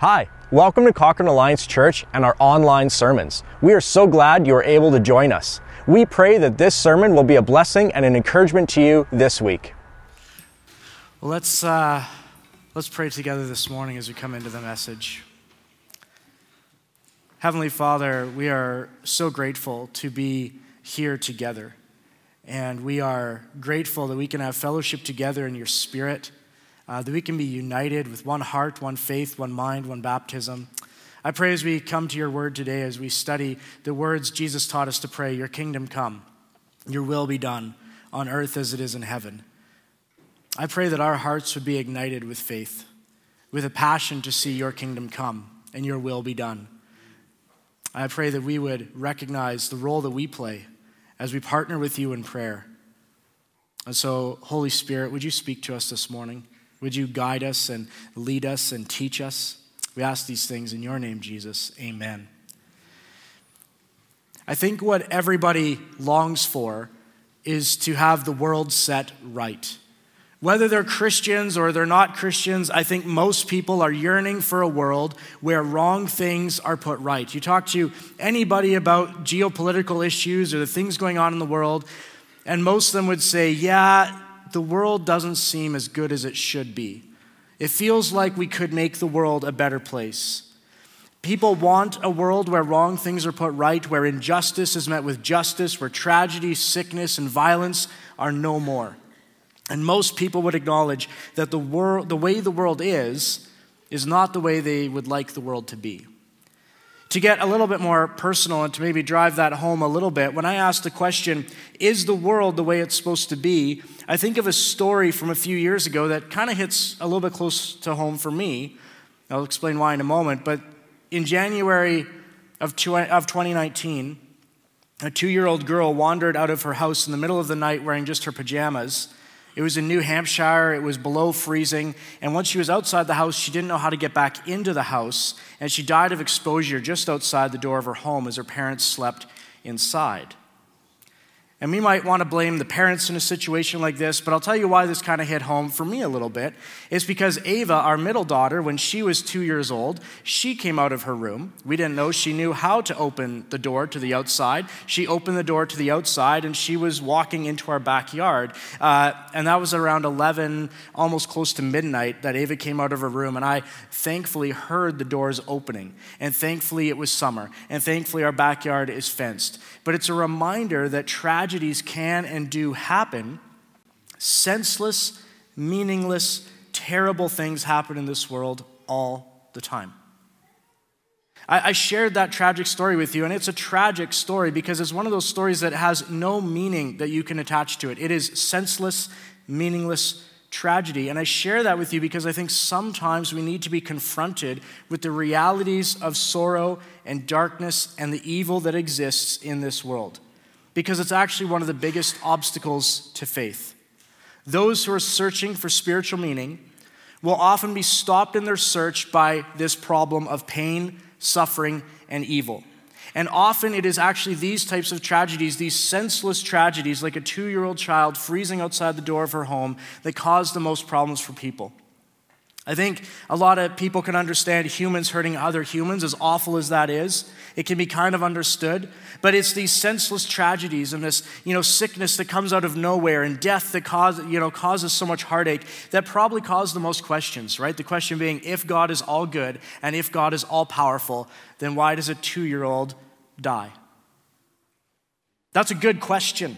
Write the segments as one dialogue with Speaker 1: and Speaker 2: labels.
Speaker 1: Hi, welcome to Cochrane Alliance Church and our online sermons. We are so glad you are able to join us. We pray that this sermon will be a blessing and an encouragement to you this week.
Speaker 2: Well, let's, uh, let's pray together this morning as we come into the message. Heavenly Father, we are so grateful to be here together. And we are grateful that we can have fellowship together in your spirit, uh, that we can be united with one heart, one faith, one mind, one baptism. I pray as we come to your word today, as we study the words Jesus taught us to pray, Your kingdom come, your will be done on earth as it is in heaven. I pray that our hearts would be ignited with faith, with a passion to see your kingdom come and your will be done. I pray that we would recognize the role that we play as we partner with you in prayer. And so, Holy Spirit, would you speak to us this morning? Would you guide us and lead us and teach us? We ask these things in your name, Jesus. Amen. I think what everybody longs for is to have the world set right. Whether they're Christians or they're not Christians, I think most people are yearning for a world where wrong things are put right. You talk to anybody about geopolitical issues or the things going on in the world, and most of them would say, Yeah, the world doesn't seem as good as it should be. It feels like we could make the world a better place. People want a world where wrong things are put right, where injustice is met with justice, where tragedy, sickness, and violence are no more. And most people would acknowledge that the, world, the way the world is, is not the way they would like the world to be. To get a little bit more personal and to maybe drive that home a little bit, when I ask the question, is the world the way it's supposed to be? I think of a story from a few years ago that kind of hits a little bit close to home for me. I'll explain why in a moment. But in January of 2019, a two year old girl wandered out of her house in the middle of the night wearing just her pajamas it was in New Hampshire, it was below freezing, and once she was outside the house, she didn't know how to get back into the house, and she died of exposure just outside the door of her home as her parents slept inside. And we might want to blame the parents in a situation like this, but I'll tell you why this kind of hit home for me a little bit. It's because Ava, our middle daughter, when she was two years old, she came out of her room. We didn't know she knew how to open the door to the outside. She opened the door to the outside and she was walking into our backyard. Uh, and that was around 11, almost close to midnight, that Ava came out of her room. And I thankfully heard the doors opening. And thankfully it was summer. And thankfully our backyard is fenced. But it's a reminder that tragedies can and do happen. Senseless, meaningless, terrible things happen in this world all the time. I, I shared that tragic story with you, and it's a tragic story because it's one of those stories that has no meaning that you can attach to it. It is senseless, meaningless, tragedy. And I share that with you because I think sometimes we need to be confronted with the realities of sorrow and darkness and the evil that exists in this world. Because it's actually one of the biggest obstacles to faith. Those who are searching for spiritual meaning will often be stopped in their search by this problem of pain, suffering, and evil. And often it is actually these types of tragedies, these senseless tragedies, like a two year old child freezing outside the door of her home, that cause the most problems for people. I think a lot of people can understand humans hurting other humans, as awful as that is. It can be kind of understood. But it's these senseless tragedies and this, you know, sickness that comes out of nowhere and death that cause, you know, causes so much heartache that probably cause the most questions, right? The question being, if God is all good and if God is all powerful, then why does a two year old die? That's a good question.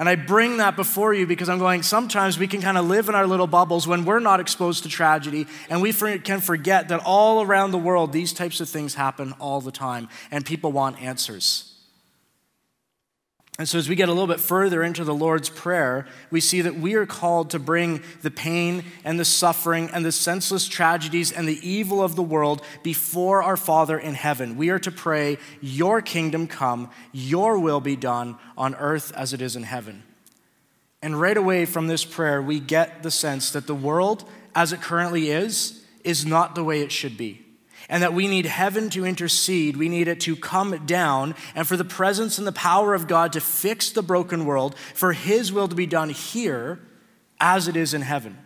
Speaker 2: And I bring that before you because I'm going, sometimes we can kind of live in our little bubbles when we're not exposed to tragedy, and we can forget that all around the world, these types of things happen all the time, and people want answers. And so, as we get a little bit further into the Lord's Prayer, we see that we are called to bring the pain and the suffering and the senseless tragedies and the evil of the world before our Father in heaven. We are to pray, Your kingdom come, Your will be done on earth as it is in heaven. And right away from this prayer, we get the sense that the world, as it currently is, is not the way it should be and that we need heaven to intercede. We need it to come down, and for the presence and the power of God to fix the broken world, for His will to be done here as it is in heaven.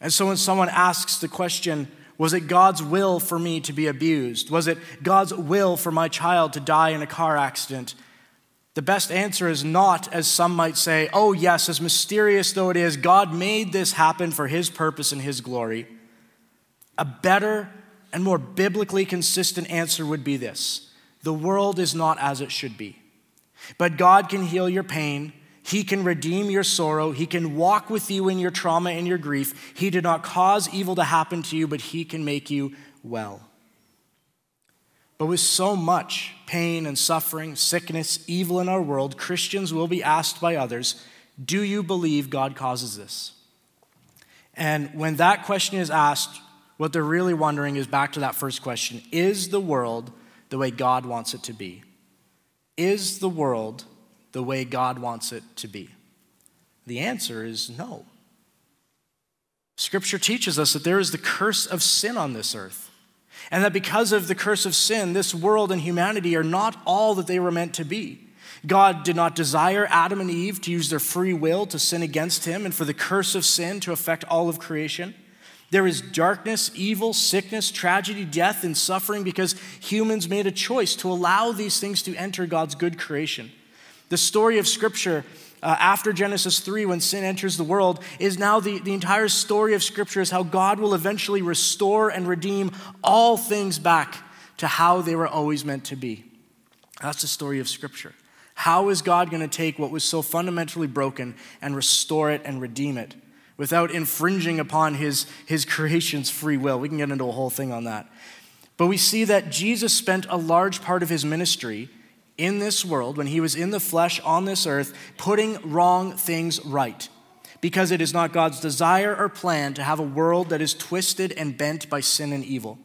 Speaker 2: And so when someone asks the question, was it God's will for me to be abused? Was it God's will for my child to die in a car accident? The best answer is not, as some might say, oh, yes, as mysterious though it is, God made this happen for his purpose and his glory. A better and more biblically consistent answer would be this the world is not as it should be. But God can heal your pain. He can redeem your sorrow. He can walk with you in your trauma and your grief. He did not cause evil to happen to you, but He can make you well. But with so much pain and suffering, sickness, evil in our world, Christians will be asked by others, Do you believe God causes this? And when that question is asked, what they're really wondering is back to that first question Is the world the way God wants it to be? Is the world the way God wants it to be? The answer is no. Scripture teaches us that there is the curse of sin on this earth. And that because of the curse of sin, this world and humanity are not all that they were meant to be. God did not desire Adam and Eve to use their free will to sin against him and for the curse of sin to affect all of creation. There is darkness, evil, sickness, tragedy, death, and suffering because humans made a choice to allow these things to enter God's good creation. The story of Scripture uh, after Genesis 3, when sin enters the world, is now the, the entire story of Scripture is how God will eventually restore and redeem all things back to how they were always meant to be. That's the story of Scripture. How is God going to take what was so fundamentally broken and restore it and redeem it? Without infringing upon his, his creation's free will. We can get into a whole thing on that. But we see that Jesus spent a large part of his ministry in this world, when he was in the flesh on this earth, putting wrong things right. Because it is not God's desire or plan to have a world that is twisted and bent by sin and evil.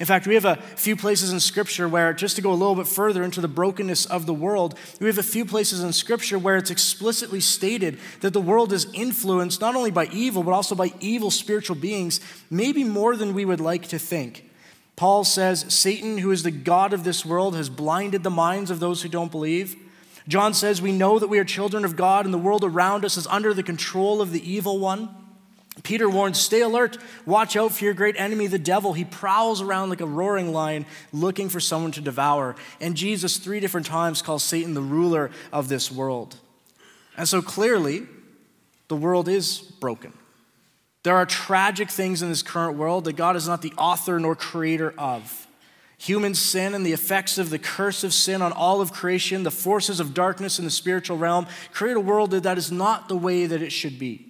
Speaker 2: In fact, we have a few places in Scripture where, just to go a little bit further into the brokenness of the world, we have a few places in Scripture where it's explicitly stated that the world is influenced not only by evil, but also by evil spiritual beings, maybe more than we would like to think. Paul says, Satan, who is the God of this world, has blinded the minds of those who don't believe. John says, We know that we are children of God, and the world around us is under the control of the evil one. Peter warns, Stay alert, watch out for your great enemy, the devil. He prowls around like a roaring lion looking for someone to devour. And Jesus, three different times, calls Satan the ruler of this world. And so clearly, the world is broken. There are tragic things in this current world that God is not the author nor creator of. Human sin and the effects of the curse of sin on all of creation, the forces of darkness in the spiritual realm, create a world that is not the way that it should be.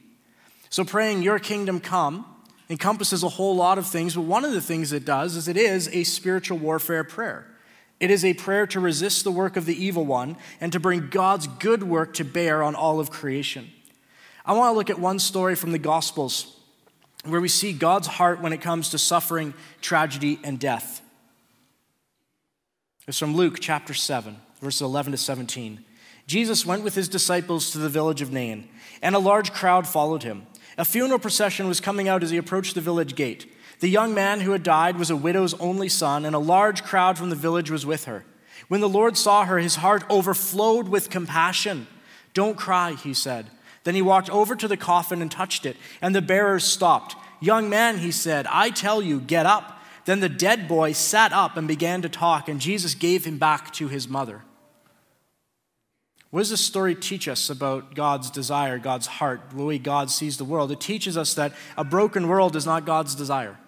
Speaker 2: So, praying, Your kingdom come, encompasses a whole lot of things, but one of the things it does is it is a spiritual warfare prayer. It is a prayer to resist the work of the evil one and to bring God's good work to bear on all of creation. I want to look at one story from the Gospels where we see God's heart when it comes to suffering, tragedy, and death. It's from Luke chapter 7, verses 11 to 17. Jesus went with his disciples to the village of Nain, and a large crowd followed him. A funeral procession was coming out as he approached the village gate. The young man who had died was a widow's only son, and a large crowd from the village was with her. When the Lord saw her, his heart overflowed with compassion. Don't cry, he said. Then he walked over to the coffin and touched it, and the bearers stopped. Young man, he said, I tell you, get up. Then the dead boy sat up and began to talk, and Jesus gave him back to his mother. What does this story teach us about God's desire, God's heart, the way God sees the world? It teaches us that a broken world is not God's desire.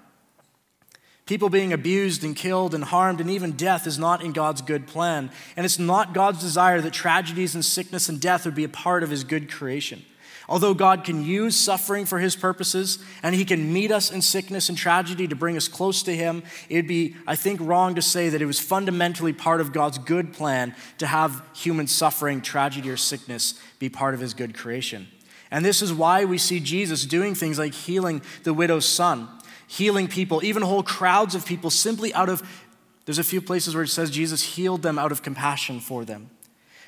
Speaker 2: People being abused and killed and harmed and even death is not in God's good plan. And it's not God's desire that tragedies and sickness and death would be a part of his good creation. Although God can use suffering for his purposes and he can meet us in sickness and tragedy to bring us close to him, it'd be, I think, wrong to say that it was fundamentally part of God's good plan to have human suffering, tragedy, or sickness be part of his good creation. And this is why we see Jesus doing things like healing the widow's son, healing people, even whole crowds of people, simply out of, there's a few places where it says Jesus healed them out of compassion for them.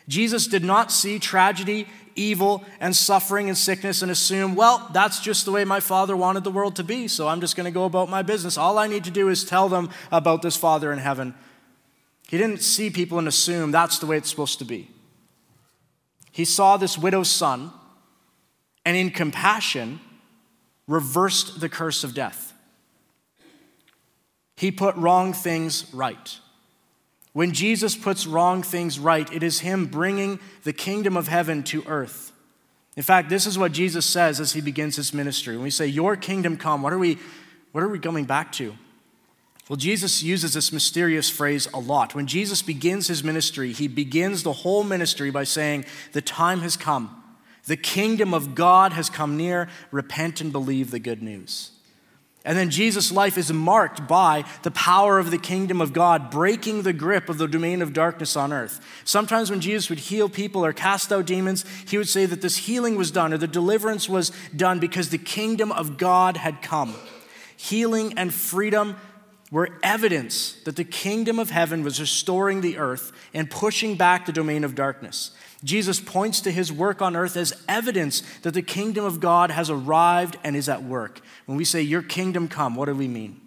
Speaker 2: Jesus did not see tragedy, evil, and suffering and sickness and assume, well, that's just the way my Father wanted the world to be, so I'm just going to go about my business. All I need to do is tell them about this Father in heaven. He didn't see people and assume that's the way it's supposed to be. He saw this widow's son, and in compassion, reversed the curse of death. He put wrong things right. When Jesus puts wrong things right, it is Him bringing the kingdom of heaven to earth. In fact, this is what Jesus says as He begins His ministry. When we say, Your kingdom come, what are we, what are we coming back to? Well, Jesus uses this mysterious phrase a lot. When Jesus begins his ministry, he begins the whole ministry by saying, The time has come. The kingdom of God has come near. Repent and believe the good news. And then Jesus' life is marked by the power of the kingdom of God breaking the grip of the domain of darkness on earth. Sometimes when Jesus would heal people or cast out demons, he would say that this healing was done or the deliverance was done because the kingdom of God had come. Healing and freedom were evidence that the kingdom of heaven was restoring the earth and pushing back the domain of darkness. Jesus points to his work on earth as evidence that the kingdom of God has arrived and is at work. When we say, Your kingdom come, what do we mean?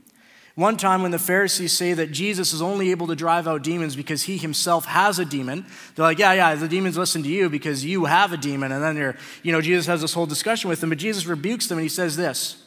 Speaker 2: One time, when the Pharisees say that Jesus is only able to drive out demons because he himself has a demon, they're like, Yeah, yeah, the demons listen to you because you have a demon. And then they're, you know, Jesus has this whole discussion with them, but Jesus rebukes them and he says this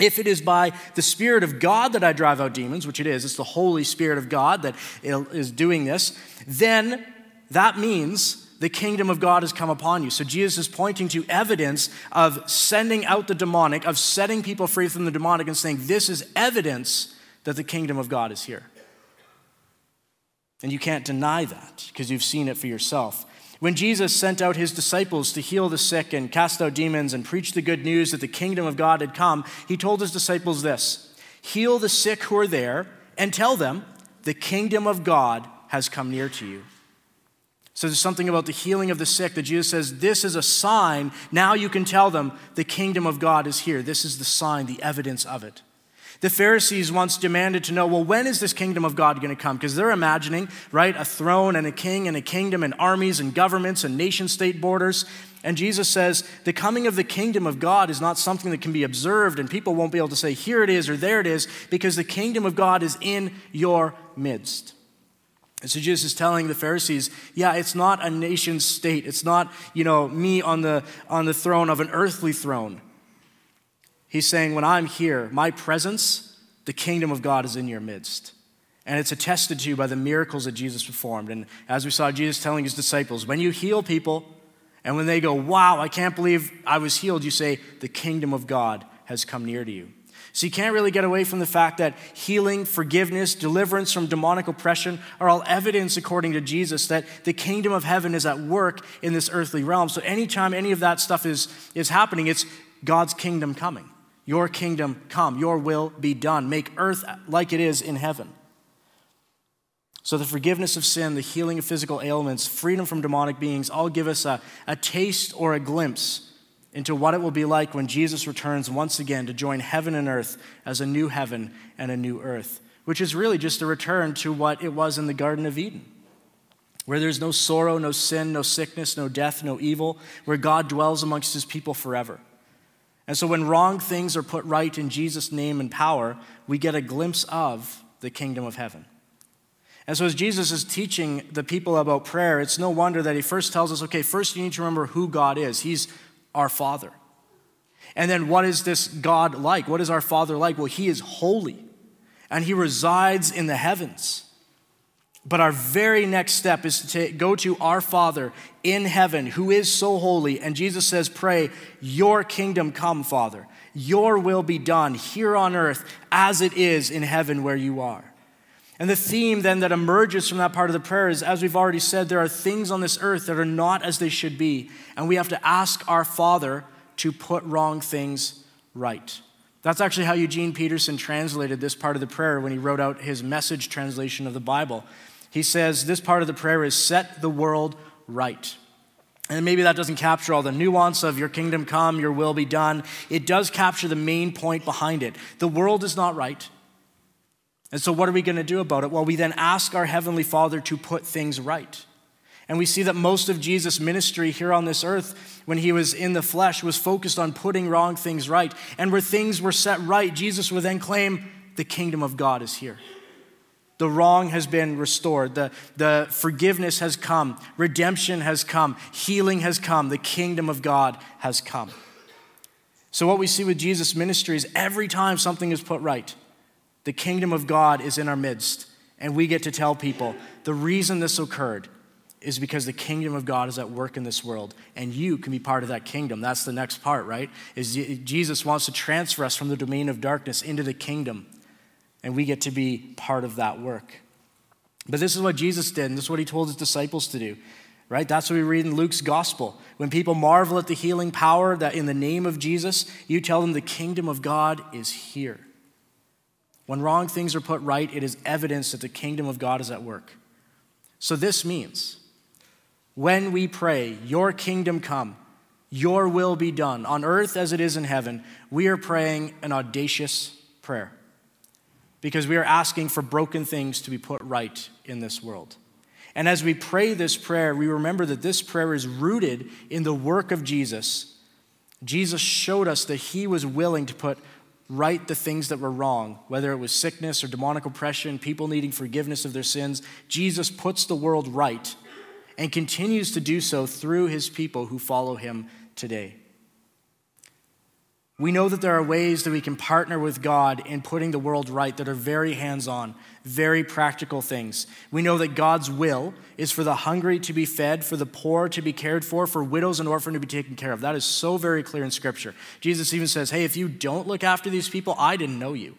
Speaker 2: if it is by the Spirit of God that I drive out demons, which it is, it's the Holy Spirit of God that is doing this, then that means the kingdom of God has come upon you. So Jesus is pointing to evidence of sending out the demonic, of setting people free from the demonic, and saying, This is evidence that the kingdom of God is here. And you can't deny that because you've seen it for yourself. When Jesus sent out his disciples to heal the sick and cast out demons and preach the good news that the kingdom of God had come, he told his disciples this Heal the sick who are there and tell them, the kingdom of God has come near to you. So there's something about the healing of the sick that Jesus says, This is a sign. Now you can tell them the kingdom of God is here. This is the sign, the evidence of it. The Pharisees once demanded to know, well, when is this kingdom of God going to come? Because they're imagining, right, a throne and a king and a kingdom and armies and governments and nation state borders. And Jesus says, the coming of the kingdom of God is not something that can be observed, and people won't be able to say, here it is or there it is, because the kingdom of God is in your midst. And so Jesus is telling the Pharisees, yeah, it's not a nation state. It's not, you know, me on the, on the throne of an earthly throne. He's saying, When I'm here, my presence, the kingdom of God is in your midst. And it's attested to you by the miracles that Jesus performed. And as we saw Jesus telling his disciples, when you heal people, and when they go, Wow, I can't believe I was healed, you say, The kingdom of God has come near to you. So you can't really get away from the fact that healing, forgiveness, deliverance from demonic oppression are all evidence, according to Jesus, that the kingdom of heaven is at work in this earthly realm. So anytime any of that stuff is, is happening, it's God's kingdom coming. Your kingdom come, your will be done. Make earth like it is in heaven. So, the forgiveness of sin, the healing of physical ailments, freedom from demonic beings all give us a, a taste or a glimpse into what it will be like when Jesus returns once again to join heaven and earth as a new heaven and a new earth, which is really just a return to what it was in the Garden of Eden, where there's no sorrow, no sin, no sickness, no death, no evil, where God dwells amongst his people forever. And so when wrong things are put right in Jesus' name and power, we get a glimpse of the kingdom of heaven. And so, as Jesus is teaching the people about prayer, it's no wonder that he first tells us okay, first you need to remember who God is. He's our Father. And then, what is this God like? What is our Father like? Well, he is holy, and he resides in the heavens. But our very next step is to go to our Father in heaven who is so holy. And Jesus says, Pray, Your kingdom come, Father. Your will be done here on earth as it is in heaven where you are. And the theme then that emerges from that part of the prayer is as we've already said, there are things on this earth that are not as they should be. And we have to ask our Father to put wrong things right. That's actually how Eugene Peterson translated this part of the prayer when he wrote out his message translation of the Bible. He says this part of the prayer is set the world right. And maybe that doesn't capture all the nuance of your kingdom come, your will be done. It does capture the main point behind it. The world is not right. And so, what are we going to do about it? Well, we then ask our Heavenly Father to put things right. And we see that most of Jesus' ministry here on this earth, when he was in the flesh, was focused on putting wrong things right. And where things were set right, Jesus would then claim, The kingdom of God is here. The wrong has been restored. The, the forgiveness has come. Redemption has come. Healing has come. The kingdom of God has come. So, what we see with Jesus' ministry is every time something is put right, the kingdom of God is in our midst. And we get to tell people the reason this occurred is because the kingdom of God is at work in this world and you can be part of that kingdom. That's the next part, right? Is Jesus wants to transfer us from the domain of darkness into the kingdom and we get to be part of that work. But this is what Jesus did and this is what he told his disciples to do. Right? That's what we read in Luke's gospel. When people marvel at the healing power that in the name of Jesus, you tell them the kingdom of God is here. When wrong things are put right, it is evidence that the kingdom of God is at work. So this means when we pray, Your kingdom come, Your will be done, on earth as it is in heaven, we are praying an audacious prayer because we are asking for broken things to be put right in this world. And as we pray this prayer, we remember that this prayer is rooted in the work of Jesus. Jesus showed us that he was willing to put right the things that were wrong, whether it was sickness or demonic oppression, people needing forgiveness of their sins. Jesus puts the world right and continues to do so through his people who follow him today. We know that there are ways that we can partner with God in putting the world right that are very hands on, very practical things. We know that God's will is for the hungry to be fed, for the poor to be cared for, for widows and orphans to be taken care of. That is so very clear in Scripture. Jesus even says, Hey, if you don't look after these people, I didn't know you.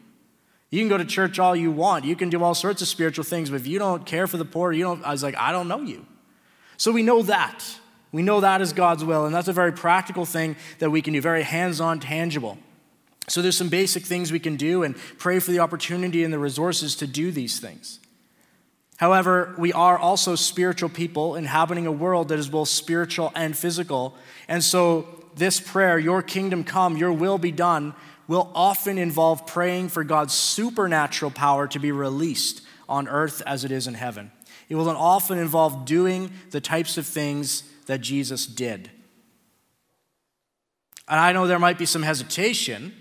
Speaker 2: You can go to church all you want, you can do all sorts of spiritual things, but if you don't care for the poor, you don't, I was like, I don't know you. So we know that. We know that is God's will, and that's a very practical thing that we can do, very hands on, tangible. So there's some basic things we can do and pray for the opportunity and the resources to do these things. However, we are also spiritual people inhabiting a world that is both spiritual and physical. And so this prayer, Your kingdom come, Your will be done, will often involve praying for God's supernatural power to be released on earth as it is in heaven. It will often involve doing the types of things that Jesus did. And I know there might be some hesitation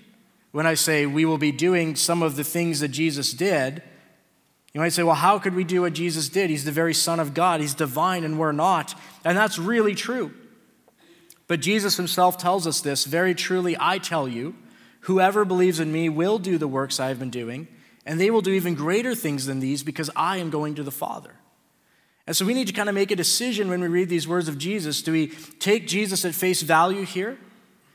Speaker 2: when I say we will be doing some of the things that Jesus did. You might say, well, how could we do what Jesus did? He's the very Son of God, He's divine, and we're not. And that's really true. But Jesus Himself tells us this very truly, I tell you, whoever believes in me will do the works I have been doing, and they will do even greater things than these because I am going to the Father. And so we need to kind of make a decision when we read these words of Jesus. Do we take Jesus at face value here,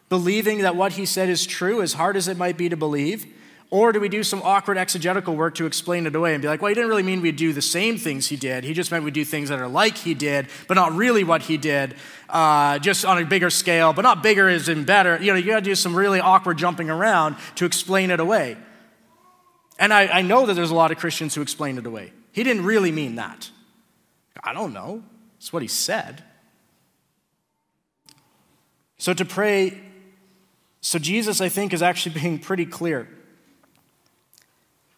Speaker 2: believing that what he said is true, as hard as it might be to believe? Or do we do some awkward exegetical work to explain it away and be like, well, he didn't really mean we'd do the same things he did. He just meant we'd do things that are like he did, but not really what he did, uh, just on a bigger scale, but not bigger as in better. You know, you got to do some really awkward jumping around to explain it away. And I, I know that there's a lot of Christians who explain it away. He didn't really mean that. I don't know. It's what he said. So to pray, so Jesus, I think, is actually being pretty clear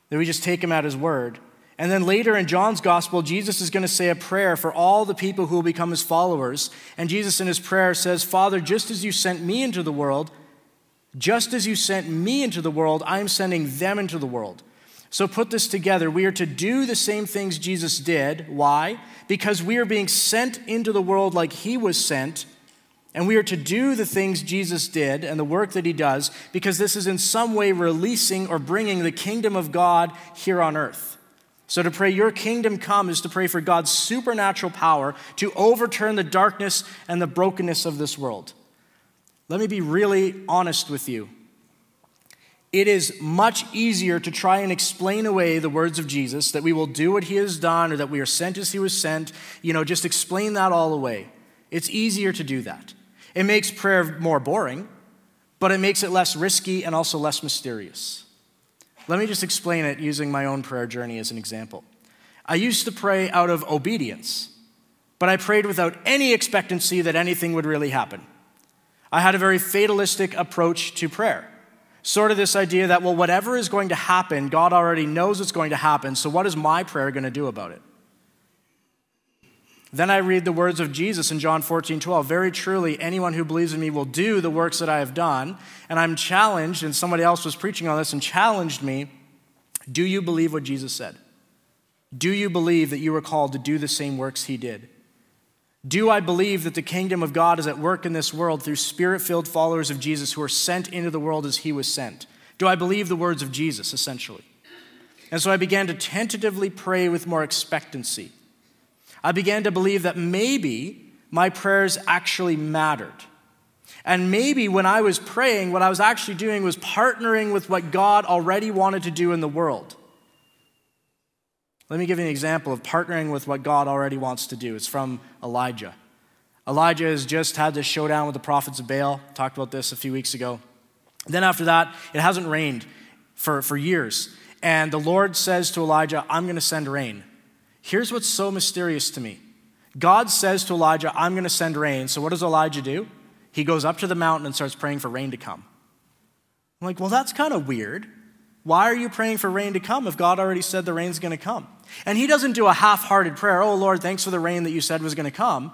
Speaker 2: that we just take him at his word. And then later in John's gospel, Jesus is going to say a prayer for all the people who will become his followers. And Jesus in his prayer says, Father, just as you sent me into the world, just as you sent me into the world, I am sending them into the world. So put this together. We are to do the same things Jesus did. Why? Because we are being sent into the world like he was sent. And we are to do the things Jesus did and the work that he does because this is in some way releasing or bringing the kingdom of God here on earth. So to pray, Your kingdom come, is to pray for God's supernatural power to overturn the darkness and the brokenness of this world. Let me be really honest with you it is much easier to try and explain away the words of Jesus that we will do what he has done or that we are sent as he was sent. You know, just explain that all away. It's easier to do that. It makes prayer more boring, but it makes it less risky and also less mysterious. Let me just explain it using my own prayer journey as an example. I used to pray out of obedience, but I prayed without any expectancy that anything would really happen. I had a very fatalistic approach to prayer. Sort of this idea that, well, whatever is going to happen, God already knows it's going to happen, so what is my prayer going to do about it? Then I read the words of Jesus in John 14, 12. Very truly, anyone who believes in me will do the works that I have done. And I'm challenged, and somebody else was preaching on this and challenged me do you believe what Jesus said? Do you believe that you were called to do the same works he did? Do I believe that the kingdom of God is at work in this world through spirit filled followers of Jesus who are sent into the world as he was sent? Do I believe the words of Jesus, essentially? And so I began to tentatively pray with more expectancy. I began to believe that maybe my prayers actually mattered. And maybe when I was praying, what I was actually doing was partnering with what God already wanted to do in the world. Let me give you an example of partnering with what God already wants to do. It's from Elijah. Elijah has just had this showdown with the prophets of Baal. Talked about this a few weeks ago. Then after that, it hasn't rained for, for years. And the Lord says to Elijah, I'm going to send rain. Here's what's so mysterious to me God says to Elijah, I'm going to send rain. So what does Elijah do? He goes up to the mountain and starts praying for rain to come. I'm like, well, that's kind of weird. Why are you praying for rain to come if God already said the rain's going to come? And he doesn't do a half hearted prayer, oh Lord, thanks for the rain that you said was going to come.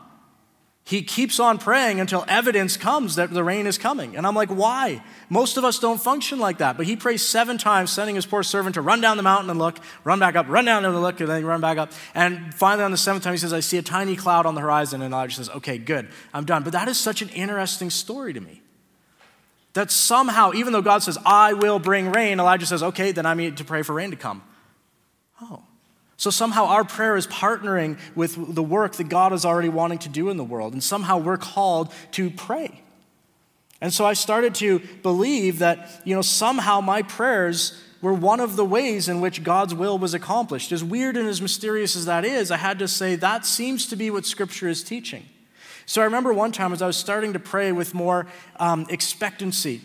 Speaker 2: He keeps on praying until evidence comes that the rain is coming. And I'm like, why? Most of us don't function like that. But he prays seven times, sending his poor servant to run down the mountain and look, run back up, run down and look, and then run back up. And finally, on the seventh time, he says, I see a tiny cloud on the horizon. And Elijah says, okay, good, I'm done. But that is such an interesting story to me. That somehow, even though God says, I will bring rain, Elijah says, okay, then I need to pray for rain to come. Oh. So somehow our prayer is partnering with the work that God is already wanting to do in the world. And somehow we're called to pray. And so I started to believe that, you know, somehow my prayers were one of the ways in which God's will was accomplished. As weird and as mysterious as that is, I had to say that seems to be what Scripture is teaching. So I remember one time as I was starting to pray with more um, expectancy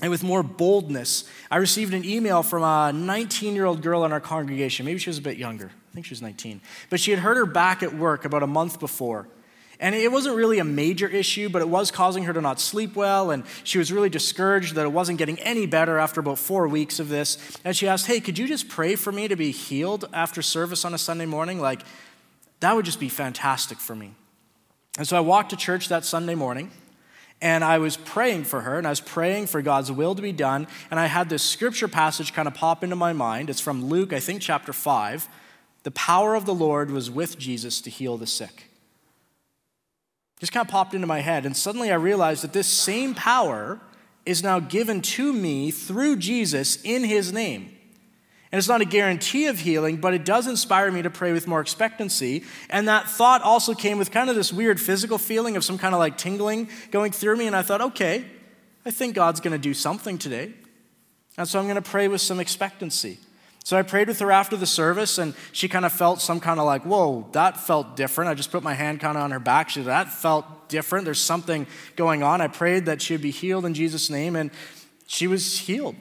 Speaker 2: and with more boldness, I received an email from a 19 year old girl in our congregation. Maybe she was a bit younger. I think she was 19. But she had hurt her back at work about a month before. And it wasn't really a major issue, but it was causing her to not sleep well. And she was really discouraged that it wasn't getting any better after about four weeks of this. And she asked, Hey, could you just pray for me to be healed after service on a Sunday morning? Like, that would just be fantastic for me. And so I walked to church that Sunday morning and I was praying for her and I was praying for God's will to be done. And I had this scripture passage kind of pop into my mind. It's from Luke, I think, chapter 5. The power of the Lord was with Jesus to heal the sick. Just kind of popped into my head. And suddenly I realized that this same power is now given to me through Jesus in his name. And it's not a guarantee of healing, but it does inspire me to pray with more expectancy. And that thought also came with kind of this weird physical feeling of some kind of like tingling going through me. And I thought, okay, I think God's going to do something today. And so I'm going to pray with some expectancy. So I prayed with her after the service, and she kind of felt some kind of like, whoa, that felt different. I just put my hand kind of on her back. She said, that felt different. There's something going on. I prayed that she would be healed in Jesus' name, and she was healed.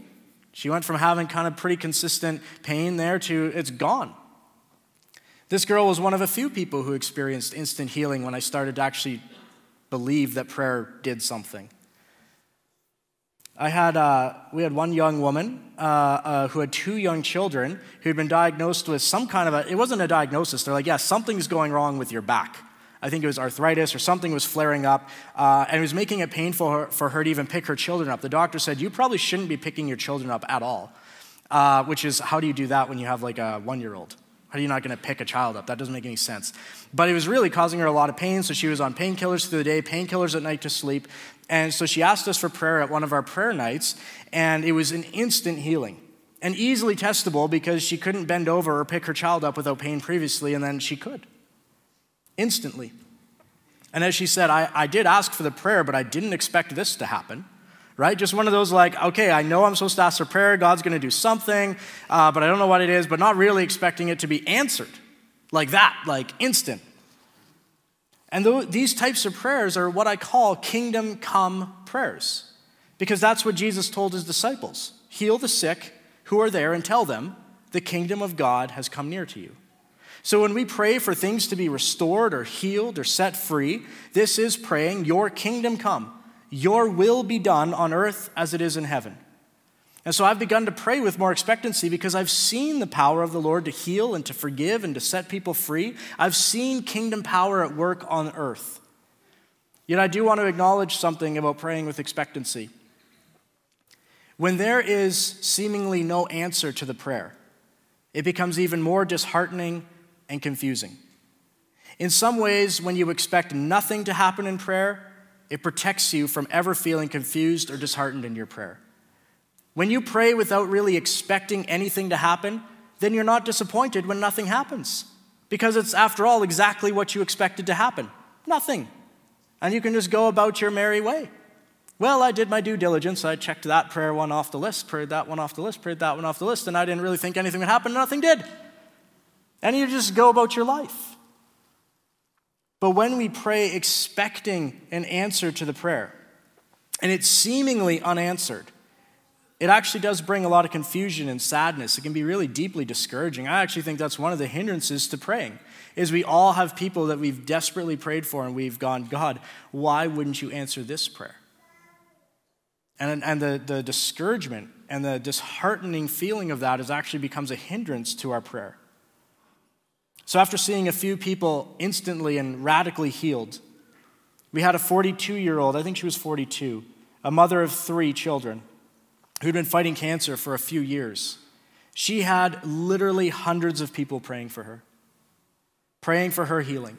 Speaker 2: She went from having kind of pretty consistent pain there to it's gone. This girl was one of a few people who experienced instant healing when I started to actually believe that prayer did something. I had, uh, we had one young woman uh, uh, who had two young children who had been diagnosed with some kind of a, it wasn't a diagnosis. They're like, yeah, something's going wrong with your back. I think it was arthritis or something was flaring up, uh, and it was making it painful for her, to even pick her children up. The doctor said, You probably shouldn't be picking your children up at all, uh, which is, how do you do that when you have like a one year old? How are you not going to pick a child up? That doesn't make any sense. But it was really causing her a lot of pain, so she was on painkillers through the day, painkillers at night to sleep. And so she asked us for prayer at one of our prayer nights, and it was an instant healing and easily testable because she couldn't bend over or pick her child up without pain previously, and then she could instantly. And as she said, I, I did ask for the prayer, but I didn't expect this to happen right? Just one of those like, okay, I know I'm supposed to ask for prayer, God's going to do something, uh, but I don't know what it is, but not really expecting it to be answered like that, like instant. And th- these types of prayers are what I call kingdom come prayers, because that's what Jesus told his disciples heal the sick who are there and tell them the kingdom of God has come near to you. So when we pray for things to be restored or healed or set free, this is praying, Your kingdom come, Your will be done on earth as it is in heaven. And so I've begun to pray with more expectancy because I've seen the power of the Lord to heal and to forgive and to set people free. I've seen kingdom power at work on earth. Yet I do want to acknowledge something about praying with expectancy. When there is seemingly no answer to the prayer, it becomes even more disheartening and confusing. In some ways, when you expect nothing to happen in prayer, it protects you from ever feeling confused or disheartened in your prayer. When you pray without really expecting anything to happen, then you're not disappointed when nothing happens. Because it's, after all, exactly what you expected to happen nothing. And you can just go about your merry way. Well, I did my due diligence. I checked that prayer one off the list, prayed that one off the list, prayed that one off the list, and I didn't really think anything would happen. Nothing did. And you just go about your life. But when we pray expecting an answer to the prayer, and it's seemingly unanswered, it actually does bring a lot of confusion and sadness. It can be really deeply discouraging. I actually think that's one of the hindrances to praying. Is we all have people that we've desperately prayed for and we've gone, God, why wouldn't you answer this prayer? And, and the, the discouragement and the disheartening feeling of that is actually becomes a hindrance to our prayer. So, after seeing a few people instantly and radically healed, we had a 42 year old, I think she was 42, a mother of three children, who'd been fighting cancer for a few years. She had literally hundreds of people praying for her, praying for her healing.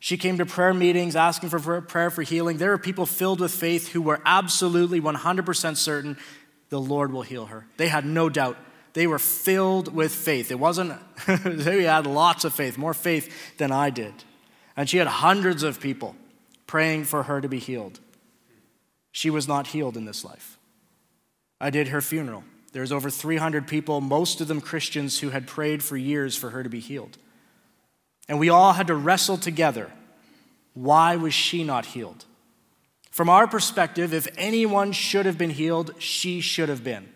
Speaker 2: She came to prayer meetings asking for prayer for healing. There were people filled with faith who were absolutely 100% certain the Lord will heal her. They had no doubt they were filled with faith. It wasn't, they had lots of faith, more faith than I did. And she had hundreds of people praying for her to be healed. She was not healed in this life. I did her funeral. There's over 300 people, most of them Christians, who had prayed for years for her to be healed. And we all had to wrestle together. Why was she not healed? From our perspective, if anyone should have been healed, she should have been.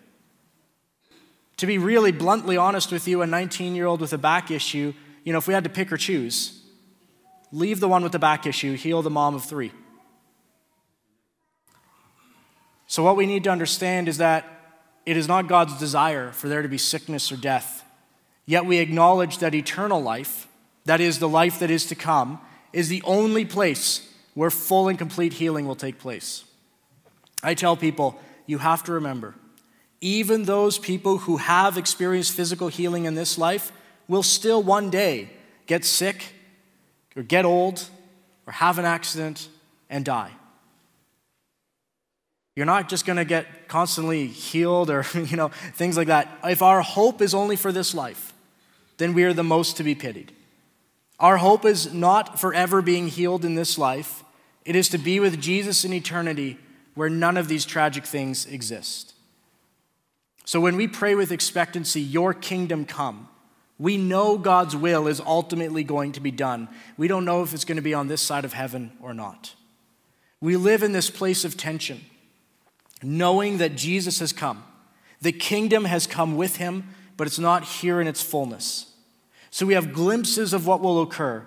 Speaker 2: To be really bluntly honest with you, a 19 year old with a back issue, you know, if we had to pick or choose, leave the one with the back issue, heal the mom of three. So, what we need to understand is that it is not God's desire for there to be sickness or death. Yet we acknowledge that eternal life, that is, the life that is to come, is the only place where full and complete healing will take place. I tell people, you have to remember even those people who have experienced physical healing in this life will still one day get sick or get old or have an accident and die. You're not just going to get constantly healed or you know things like that. If our hope is only for this life, then we are the most to be pitied. Our hope is not forever being healed in this life. It is to be with Jesus in eternity where none of these tragic things exist. So when we pray with expectancy, Your kingdom come, we know God's will is ultimately going to be done. We don't know if it's going to be on this side of heaven or not. We live in this place of tension, knowing that Jesus has come. The kingdom has come with him, but it's not here in its fullness. So we have glimpses of what will occur.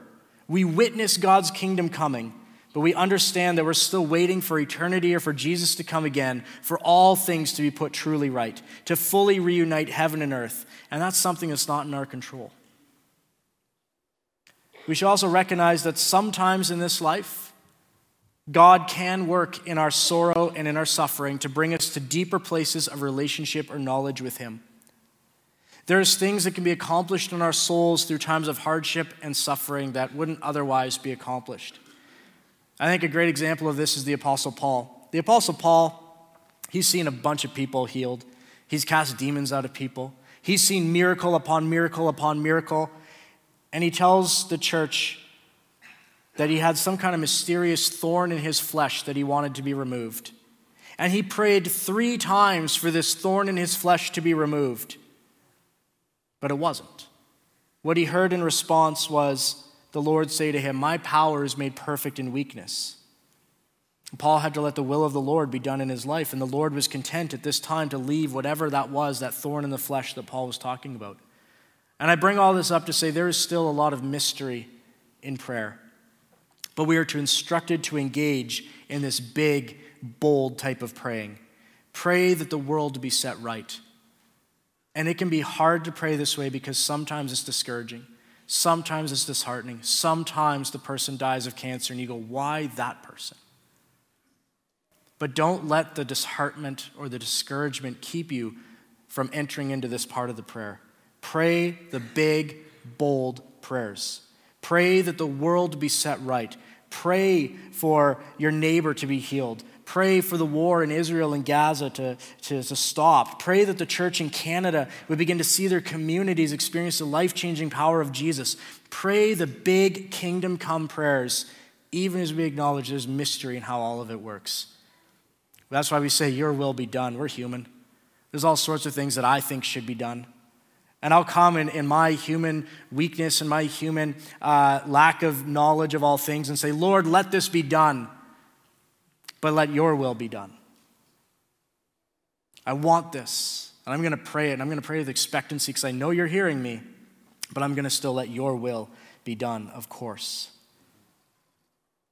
Speaker 2: We witness God's kingdom coming, but we understand that we're still waiting for eternity or for Jesus to come again, for all things to be put truly right, to fully reunite heaven and earth. And that's something that's not in our control. We should also recognize that sometimes in this life, God can work in our sorrow and in our suffering to bring us to deeper places of relationship or knowledge with Him. There's things that can be accomplished in our souls through times of hardship and suffering that wouldn't otherwise be accomplished. I think a great example of this is the Apostle Paul. The Apostle Paul, he's seen a bunch of people healed, he's cast demons out of people, he's seen miracle upon miracle upon miracle. And he tells the church that he had some kind of mysterious thorn in his flesh that he wanted to be removed. And he prayed three times for this thorn in his flesh to be removed. But it wasn't. What he heard in response was, the Lord say to him, My power is made perfect in weakness. Paul had to let the will of the Lord be done in his life, and the Lord was content at this time to leave whatever that was, that thorn in the flesh that Paul was talking about. And I bring all this up to say there is still a lot of mystery in prayer. But we are to instructed to engage in this big, bold type of praying. Pray that the world be set right. And it can be hard to pray this way because sometimes it's discouraging. Sometimes it's disheartening. Sometimes the person dies of cancer and you go, why that person? But don't let the disheartenment or the discouragement keep you from entering into this part of the prayer. Pray the big, bold prayers. Pray that the world be set right. Pray for your neighbor to be healed. Pray for the war in Israel and Gaza to, to, to, stop. Pray that the church in Canada would begin to see their communities experience the life changing power of Jesus. Pray the big kingdom come prayers, even as we acknowledge there's mystery in how all of it works. That's why we say, Your will be done. We're human. There's all sorts of things that I think should be done. And I'll come in, in my human weakness and my human uh, lack of knowledge of all things and say, Lord, let this be done, but let your will be done. I want this. And I'm going to pray it. And I'm going to pray with expectancy because I know you're hearing me, but I'm going to still let your will be done, of course.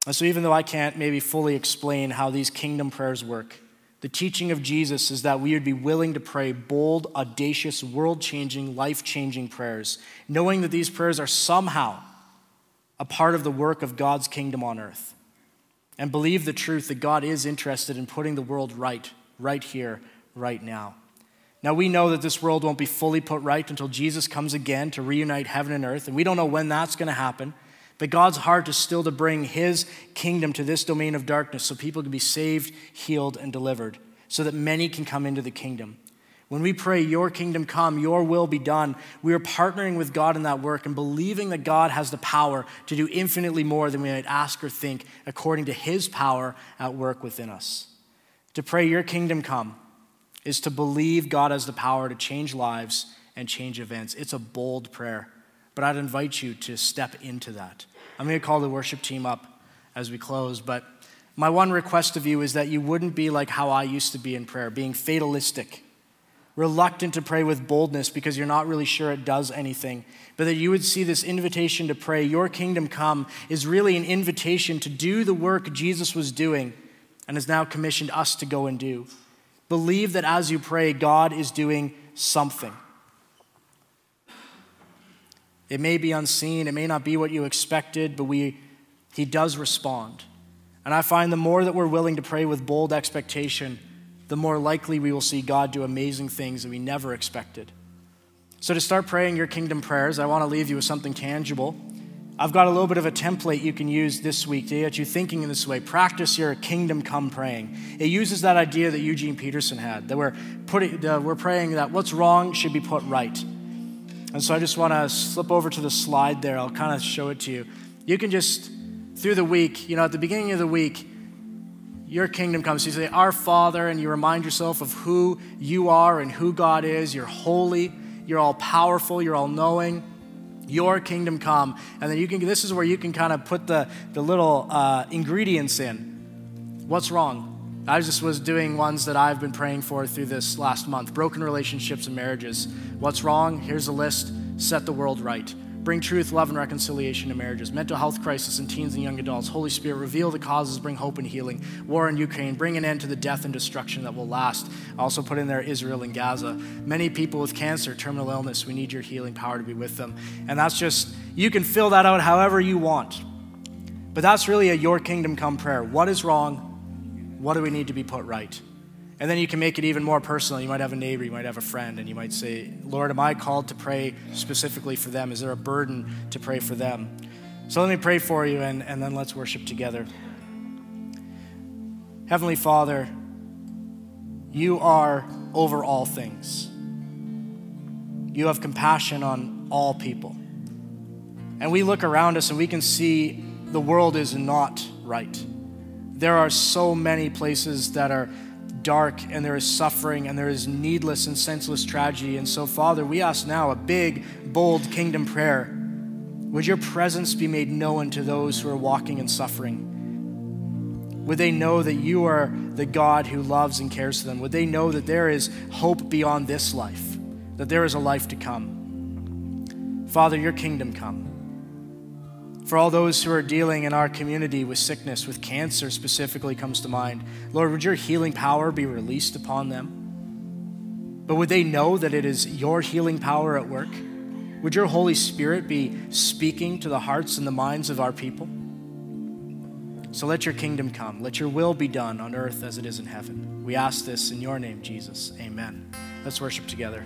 Speaker 2: And so, even though I can't maybe fully explain how these kingdom prayers work, the teaching of Jesus is that we would be willing to pray bold, audacious, world changing, life changing prayers, knowing that these prayers are somehow a part of the work of God's kingdom on earth. And believe the truth that God is interested in putting the world right, right here, right now. Now, we know that this world won't be fully put right until Jesus comes again to reunite heaven and earth, and we don't know when that's going to happen. But God's heart is still to bring his kingdom to this domain of darkness so people can be saved, healed, and delivered, so that many can come into the kingdom. When we pray, Your kingdom come, Your will be done, we are partnering with God in that work and believing that God has the power to do infinitely more than we might ask or think according to His power at work within us. To pray, Your kingdom come is to believe God has the power to change lives and change events. It's a bold prayer, but I'd invite you to step into that. I'm going to call the worship team up as we close, but my one request of you is that you wouldn't be like how I used to be in prayer, being fatalistic, reluctant to pray with boldness because you're not really sure it does anything, but that you would see this invitation to pray, Your kingdom come, is really an invitation to do the work Jesus was doing and has now commissioned us to go and do. Believe that as you pray, God is doing something. It may be unseen, it may not be what you expected, but we, He does respond. And I find the more that we're willing to pray with bold expectation, the more likely we will see God do amazing things that we never expected. So, to start praying your kingdom prayers, I want to leave you with something tangible. I've got a little bit of a template you can use this week to get you thinking in this way. Practice your kingdom come praying. It uses that idea that Eugene Peterson had that we're, putting, uh, we're praying that what's wrong should be put right. And so I just want to slip over to the slide there. I'll kind of show it to you. You can just, through the week, you know, at the beginning of the week, your kingdom comes. You say, Our Father, and you remind yourself of who you are and who God is. You're holy, you're all powerful, you're all knowing. Your kingdom come. And then you can, this is where you can kind of put the, the little uh, ingredients in. What's wrong? I just was doing ones that I've been praying for through this last month broken relationships and marriages. What's wrong? Here's a list set the world right. Bring truth, love, and reconciliation to marriages. Mental health crisis in teens and young adults. Holy Spirit, reveal the causes, bring hope and healing. War in Ukraine, bring an end to the death and destruction that will last. Also put in there Israel and Gaza. Many people with cancer, terminal illness, we need your healing power to be with them. And that's just, you can fill that out however you want. But that's really a Your Kingdom Come prayer. What is wrong? What do we need to be put right? And then you can make it even more personal. You might have a neighbor, you might have a friend, and you might say, Lord, am I called to pray specifically for them? Is there a burden to pray for them? So let me pray for you, and, and then let's worship together. Heavenly Father, you are over all things. You have compassion on all people. And we look around us and we can see the world is not right. There are so many places that are dark and there is suffering and there is needless and senseless tragedy. And so, Father, we ask now a big, bold kingdom prayer. Would your presence be made known to those who are walking in suffering? Would they know that you are the God who loves and cares for them? Would they know that there is hope beyond this life, that there is a life to come? Father, your kingdom come. For all those who are dealing in our community with sickness, with cancer specifically comes to mind, Lord, would your healing power be released upon them? But would they know that it is your healing power at work? Would your Holy Spirit be speaking to the hearts and the minds of our people? So let your kingdom come. Let your will be done on earth as it is in heaven. We ask this in your name, Jesus. Amen. Let's worship together.